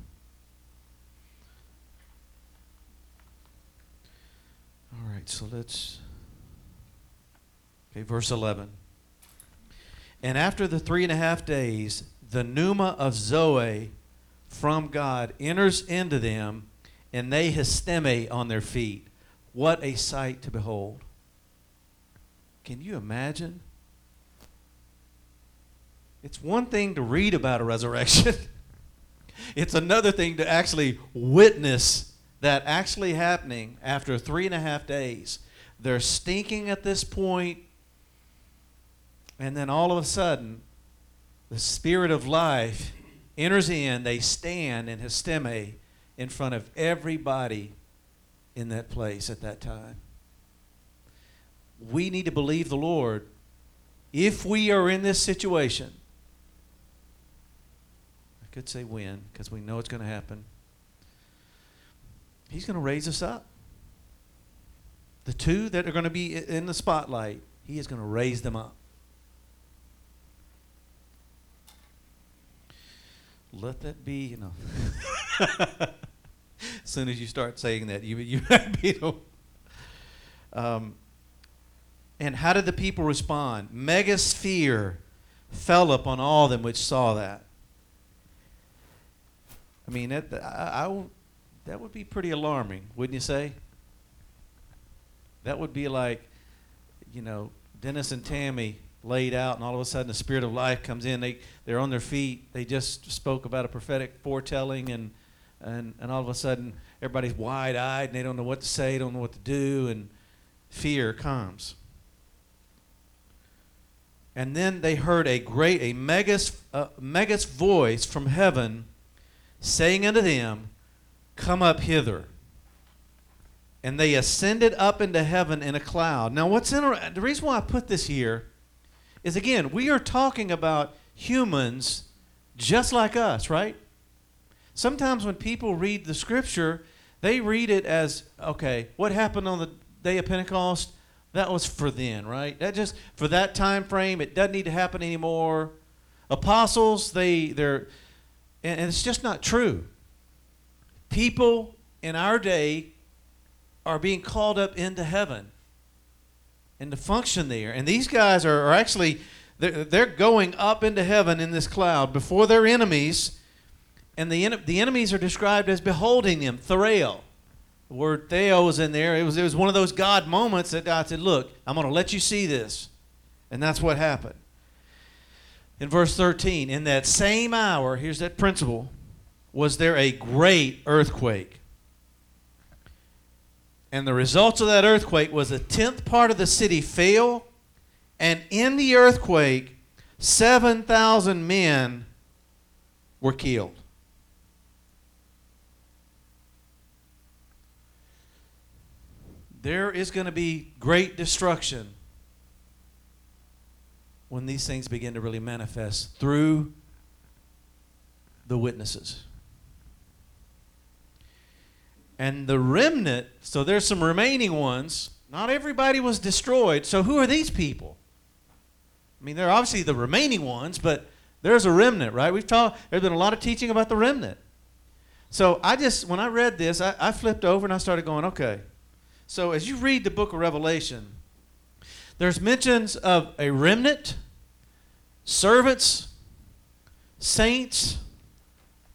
All right, so let's. Okay, verse 11. And after the three and a half days, the pneuma of Zoe from God enters into them, and they histeme on their feet. What a sight to behold. Can you imagine? It's one thing to read about a resurrection, it's another thing to actually witness that actually happening after three and a half days. They're stinking at this point, and then all of a sudden, the spirit of life enters in. They stand in histeme in front of everybody in that place at that time. We need to believe the Lord. If we are in this situation, I could say when, because we know it's going to happen. He's going to raise us up. The two that are going to be in the spotlight, He is going to raise them up. Let that be, you know. as soon as you start saying that, you you the. Um, and how did the people respond? Megas fear fell upon all them which saw that. I mean, that I, that would be pretty alarming, wouldn't you say? That would be like, you know, Dennis and Tammy laid out, and all of a sudden the spirit of life comes in. They they're on their feet. They just spoke about a prophetic foretelling, and and and all of a sudden everybody's wide eyed, and they don't know what to say, don't know what to do, and fear comes. And then they heard a great, a megas, uh, megas voice from heaven saying unto them, Come up hither. And they ascended up into heaven in a cloud. Now, what's inter- the reason why I put this here is again, we are talking about humans just like us, right? Sometimes when people read the scripture, they read it as, okay, what happened on the day of Pentecost? That was for then, right? That just for that time frame. It doesn't need to happen anymore. Apostles, they they're and, and it's just not true. People in our day are being called up into heaven and to function there. And these guys are, are actually they're, they're going up into heaven in this cloud before their enemies. And the, the enemies are described as beholding them, Theoreo. The word Theo was in there. It was, it was one of those God moments that God said, Look, I'm going to let you see this. And that's what happened. In verse 13, in that same hour, here's that principle, was there a great earthquake. And the results of that earthquake was a tenth part of the city fell, and in the earthquake, 7,000 men were killed. There is going to be great destruction when these things begin to really manifest through the witnesses. And the remnant, so there's some remaining ones. Not everybody was destroyed. So who are these people? I mean, they're obviously the remaining ones, but there's a remnant, right? We've talked, there's been a lot of teaching about the remnant. So I just, when I read this, I, I flipped over and I started going, okay. So as you read the book of Revelation, there's mentions of a remnant, servants, saints,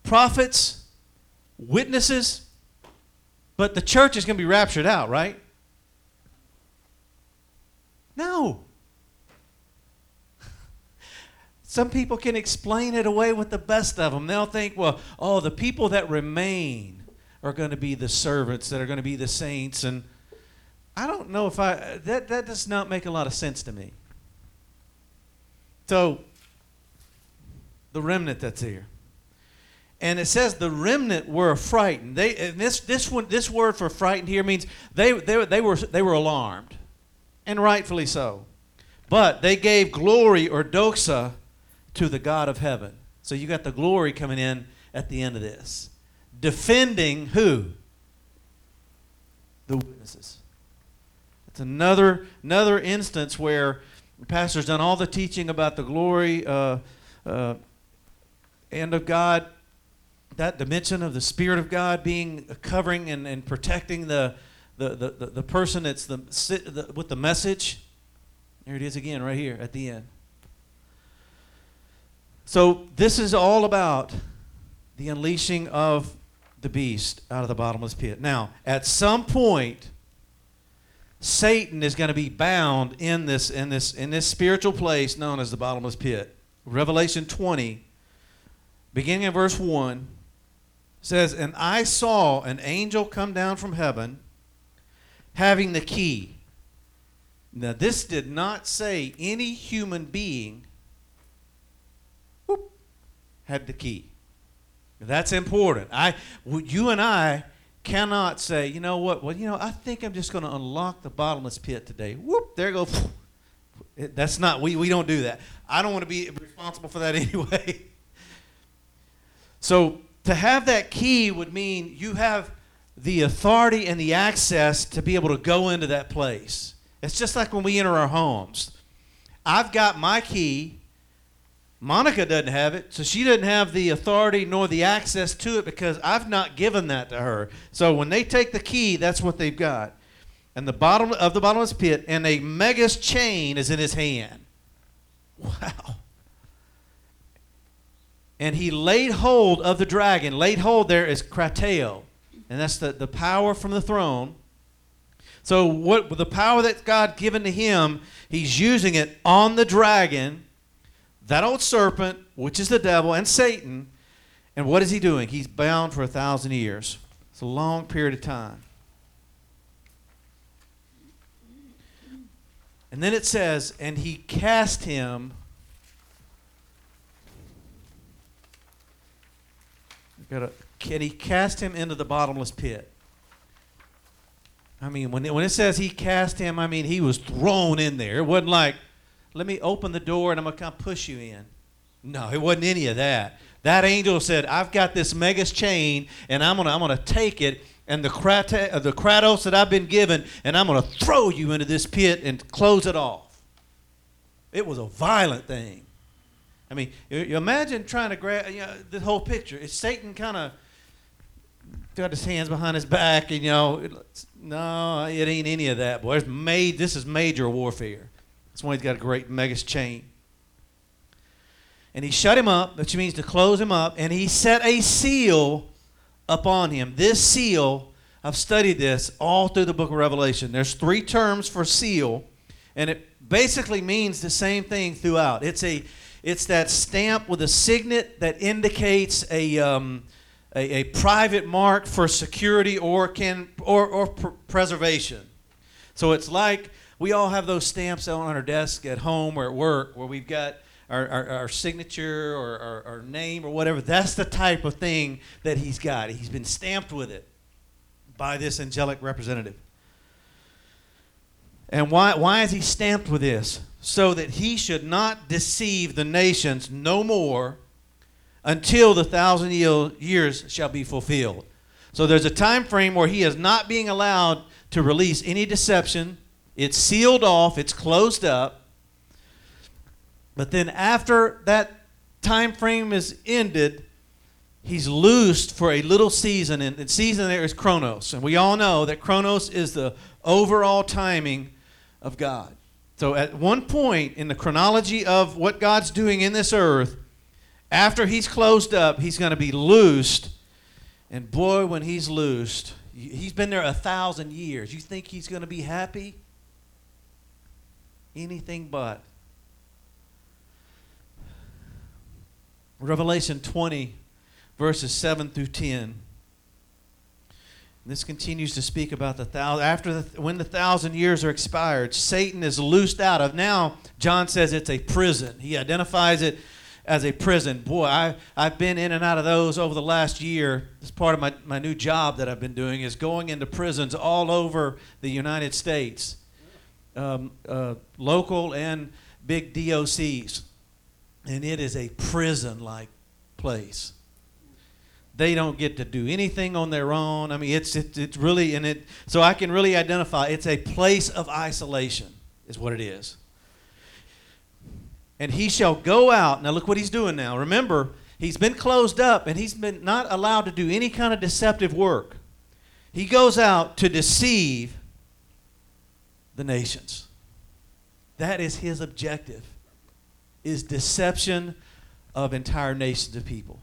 prophets, witnesses, but the church is going to be raptured out, right? No. Some people can explain it away with the best of them. They'll think, well, oh, the people that remain are going to be the servants, that are going to be the saints. And I don't know if I, that, that does not make a lot of sense to me. So, the remnant that's here. And it says the remnant were frightened. They this this one this word for frightened here means they they, they were they were alarmed, and rightfully so. But they gave glory or doxa to the God of heaven. So you got the glory coming in at the end of this, defending who? The witnesses. It's another another instance where the pastor's done all the teaching about the glory uh, uh, and of God, that dimension of the Spirit of God being covering and, and protecting the, the, the, the, person that's the, the with the message. There it is again, right here at the end. So this is all about the unleashing of the beast out of the bottomless pit. Now, at some point, Satan is going to be bound in this in this in this spiritual place known as the bottomless pit. Revelation 20, beginning in verse 1, says, And I saw an angel come down from heaven having the key. Now, this did not say any human being whoop, had the key. That's important. I, you and I cannot say, you know what? Well, you know, I think I'm just going to unlock the bottomless pit today. Whoop! There go. That's not. We we don't do that. I don't want to be responsible for that anyway. so to have that key would mean you have the authority and the access to be able to go into that place. It's just like when we enter our homes. I've got my key. Monica doesn't have it, so she doesn't have the authority nor the access to it because I've not given that to her. So when they take the key, that's what they've got. And the bottom of the bottomless pit, and a megas chain is in his hand. Wow. And he laid hold of the dragon. Laid hold there is krateo, and that's the, the power from the throne. So what the power that God given to him, he's using it on the dragon that old serpent, which is the devil and Satan, and what is he doing? He's bound for a thousand years. It's a long period of time. And then it says, and he cast him. Got a, can he cast him into the bottomless pit? I mean, when it, when it says he cast him, I mean he was thrown in there. It wasn't like, let me open the door and I'm going to come push you in. No, it wasn't any of that. That angel said, I've got this megas chain and I'm going to I'm gonna take it and the, krata, uh, the kratos that I've been given and I'm going to throw you into this pit and close it off. It was a violent thing. I mean, you, you imagine trying to grab you know, the whole picture. It's Satan kind of got his hands behind his back, and you know, it, no, it ain't any of that, boy. It's made. This is major warfare. That's why he's got a great megas chain. And he shut him up, which means to close him up, and he set a seal upon him. This seal, I've studied this all through the book of Revelation. There's three terms for seal, and it basically means the same thing throughout. It's a it's that stamp with a signet that indicates a um, a, a private mark for security or can or, or pr- preservation. So it's like we all have those stamps on our desk at home or at work where we've got our, our, our signature or our, our name or whatever. That's the type of thing that he's got. He's been stamped with it by this angelic representative. And why, why is he stamped with this? So that he should not deceive the nations no more until the thousand years shall be fulfilled. So there's a time frame where he is not being allowed to release any deception. It's sealed off, it's closed up. But then after that time frame is ended, he's loosed for a little season, and the season there is Chronos. And we all know that Chronos is the overall timing of God. So at one point in the chronology of what God's doing in this earth, after he's closed up, he's going to be loosed. And boy, when he's loosed, he's been there a thousand years. You think he's going to be happy? Anything but. Revelation 20, verses 7 through 10. This continues to speak about the thousand. After the, when the thousand years are expired, Satan is loosed out of. Now, John says it's a prison. He identifies it as a prison. Boy, I, I've been in and out of those over the last year. It's part of my, my new job that I've been doing is going into prisons all over the United States, um, uh, local and big DOCs. And it is a prison like place. They don't get to do anything on their own. I mean, it's it's, it's really and it. So I can really identify. It's a place of isolation, is what it is. And he shall go out. Now look what he's doing now. Remember, he's been closed up and he's been not allowed to do any kind of deceptive work. He goes out to deceive the nations. That is his objective. Is deception of entire nations of people.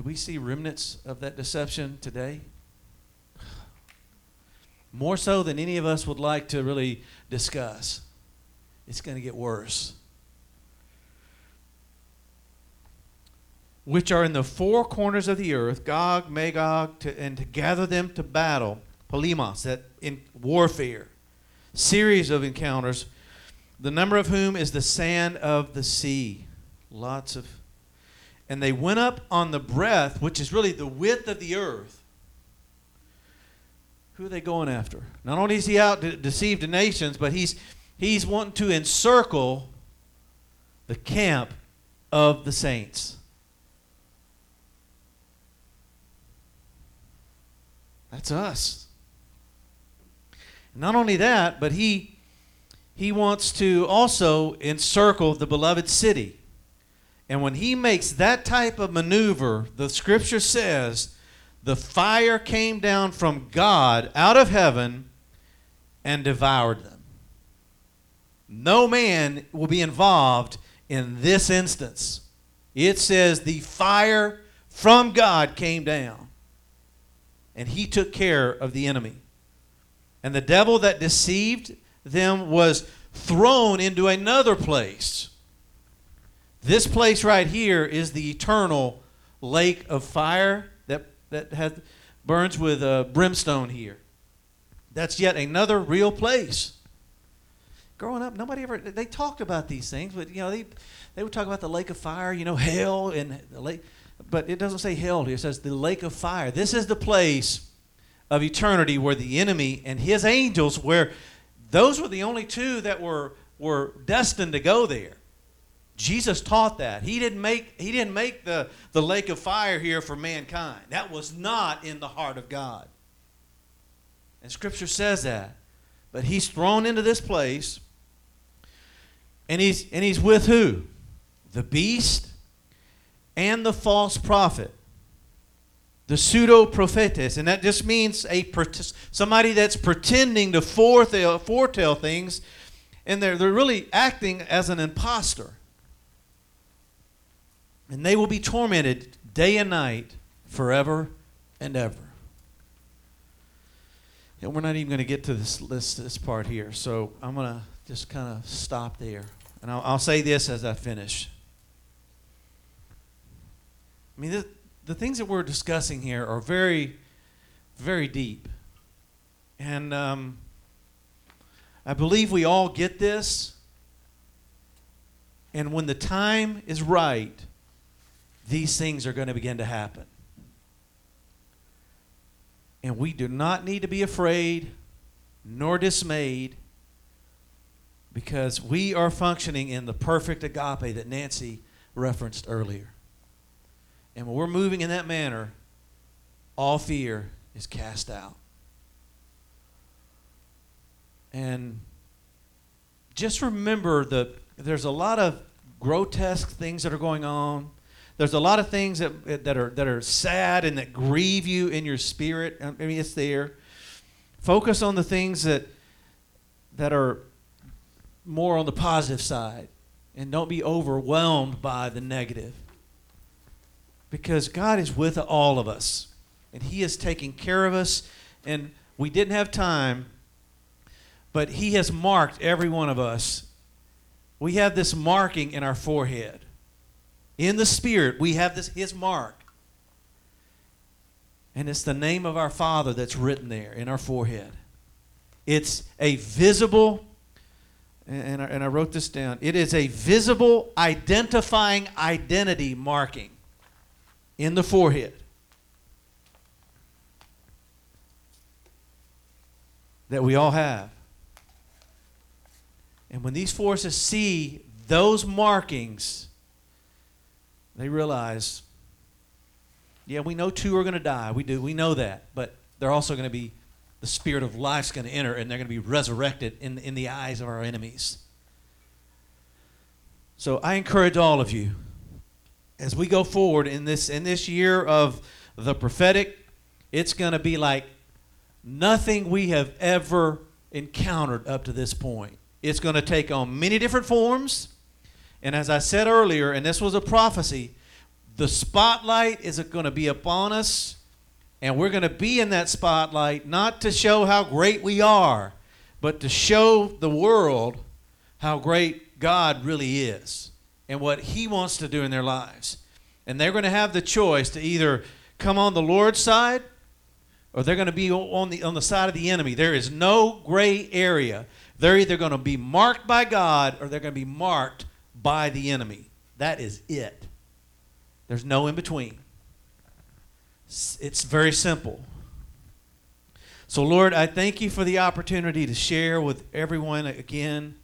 Do we see remnants of that deception today? More so than any of us would like to really discuss. It's going to get worse. Which are in the four corners of the earth, Gog, Magog, to, and to gather them to battle, polemos, that in warfare, series of encounters, the number of whom is the sand of the sea. Lots of and they went up on the breadth, which is really the width of the earth. Who are they going after? Not only is he out to deceive the nations, but he's he's wanting to encircle the camp of the saints. That's us. Not only that, but he he wants to also encircle the beloved city. And when he makes that type of maneuver, the scripture says the fire came down from God out of heaven and devoured them. No man will be involved in this instance. It says the fire from God came down and he took care of the enemy. And the devil that deceived them was thrown into another place this place right here is the eternal lake of fire that, that has, burns with uh, brimstone here. That's yet another real place. Growing up, nobody ever, they talked about these things, but, you know, they, they would talk about the lake of fire, you know, hell and the lake, but it doesn't say hell here. It says the lake of fire. This is the place of eternity where the enemy and his angels, where those were the only two that were, were destined to go there. Jesus taught that. He didn't make, he didn't make the, the lake of fire here for mankind. That was not in the heart of God. And Scripture says that. But he's thrown into this place, and he's, and he's with who? The beast and the false prophet. The pseudo prophetes. And that just means a somebody that's pretending to foretell, foretell things, and they're, they're really acting as an impostor. And they will be tormented day and night forever and ever. And we're not even going to get to this list, this part here. So I'm going to just kind of stop there. And I'll, I'll, say this as I finish. I mean, the, the things that we're discussing here are very, very deep. And um, I believe we all get this. And when the time is right, these things are going to begin to happen. And we do not need to be afraid nor dismayed because we are functioning in the perfect agape that Nancy referenced earlier. And when we're moving in that manner, all fear is cast out. And just remember that there's a lot of grotesque things that are going on there's a lot of things that, that, are, that are sad and that grieve you in your spirit. I mean, it's there. Focus on the things that, that are more on the positive side and don't be overwhelmed by the negative. Because God is with all of us and He is taking care of us. And we didn't have time, but He has marked every one of us. We have this marking in our forehead. In the Spirit, we have this His mark. And it's the name of our Father that's written there in our forehead. It's a visible, and I, and I wrote this down. It is a visible identifying identity marking in the forehead. That we all have. And when these forces see those markings, they realize, yeah, we know two are going to die. We do. We know that. But they're also going to be, the spirit of life's going to enter and they're going to be resurrected in, in the eyes of our enemies. So I encourage all of you, as we go forward in this in this year of the prophetic, it's going to be like nothing we have ever encountered up to this point. It's going to take on many different forms. And as I said earlier, and this was a prophecy, the spotlight is going to be upon us, and we're going to be in that spotlight not to show how great we are, but to show the world how great God really is and what He wants to do in their lives. And they're going to have the choice to either come on the Lord's side or they're going to be on the, on the side of the enemy. There is no gray area. They're either going to be marked by God or they're going to be marked by the enemy. That is it. There's no in between. It's very simple. So, Lord, I thank you for the opportunity to share with everyone again.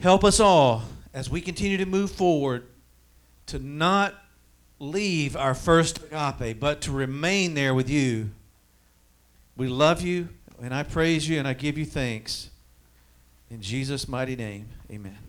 Help us all as we continue to move forward to not leave our first agape, but to remain there with you. We love you, and I praise you, and I give you thanks. In Jesus' mighty name, amen.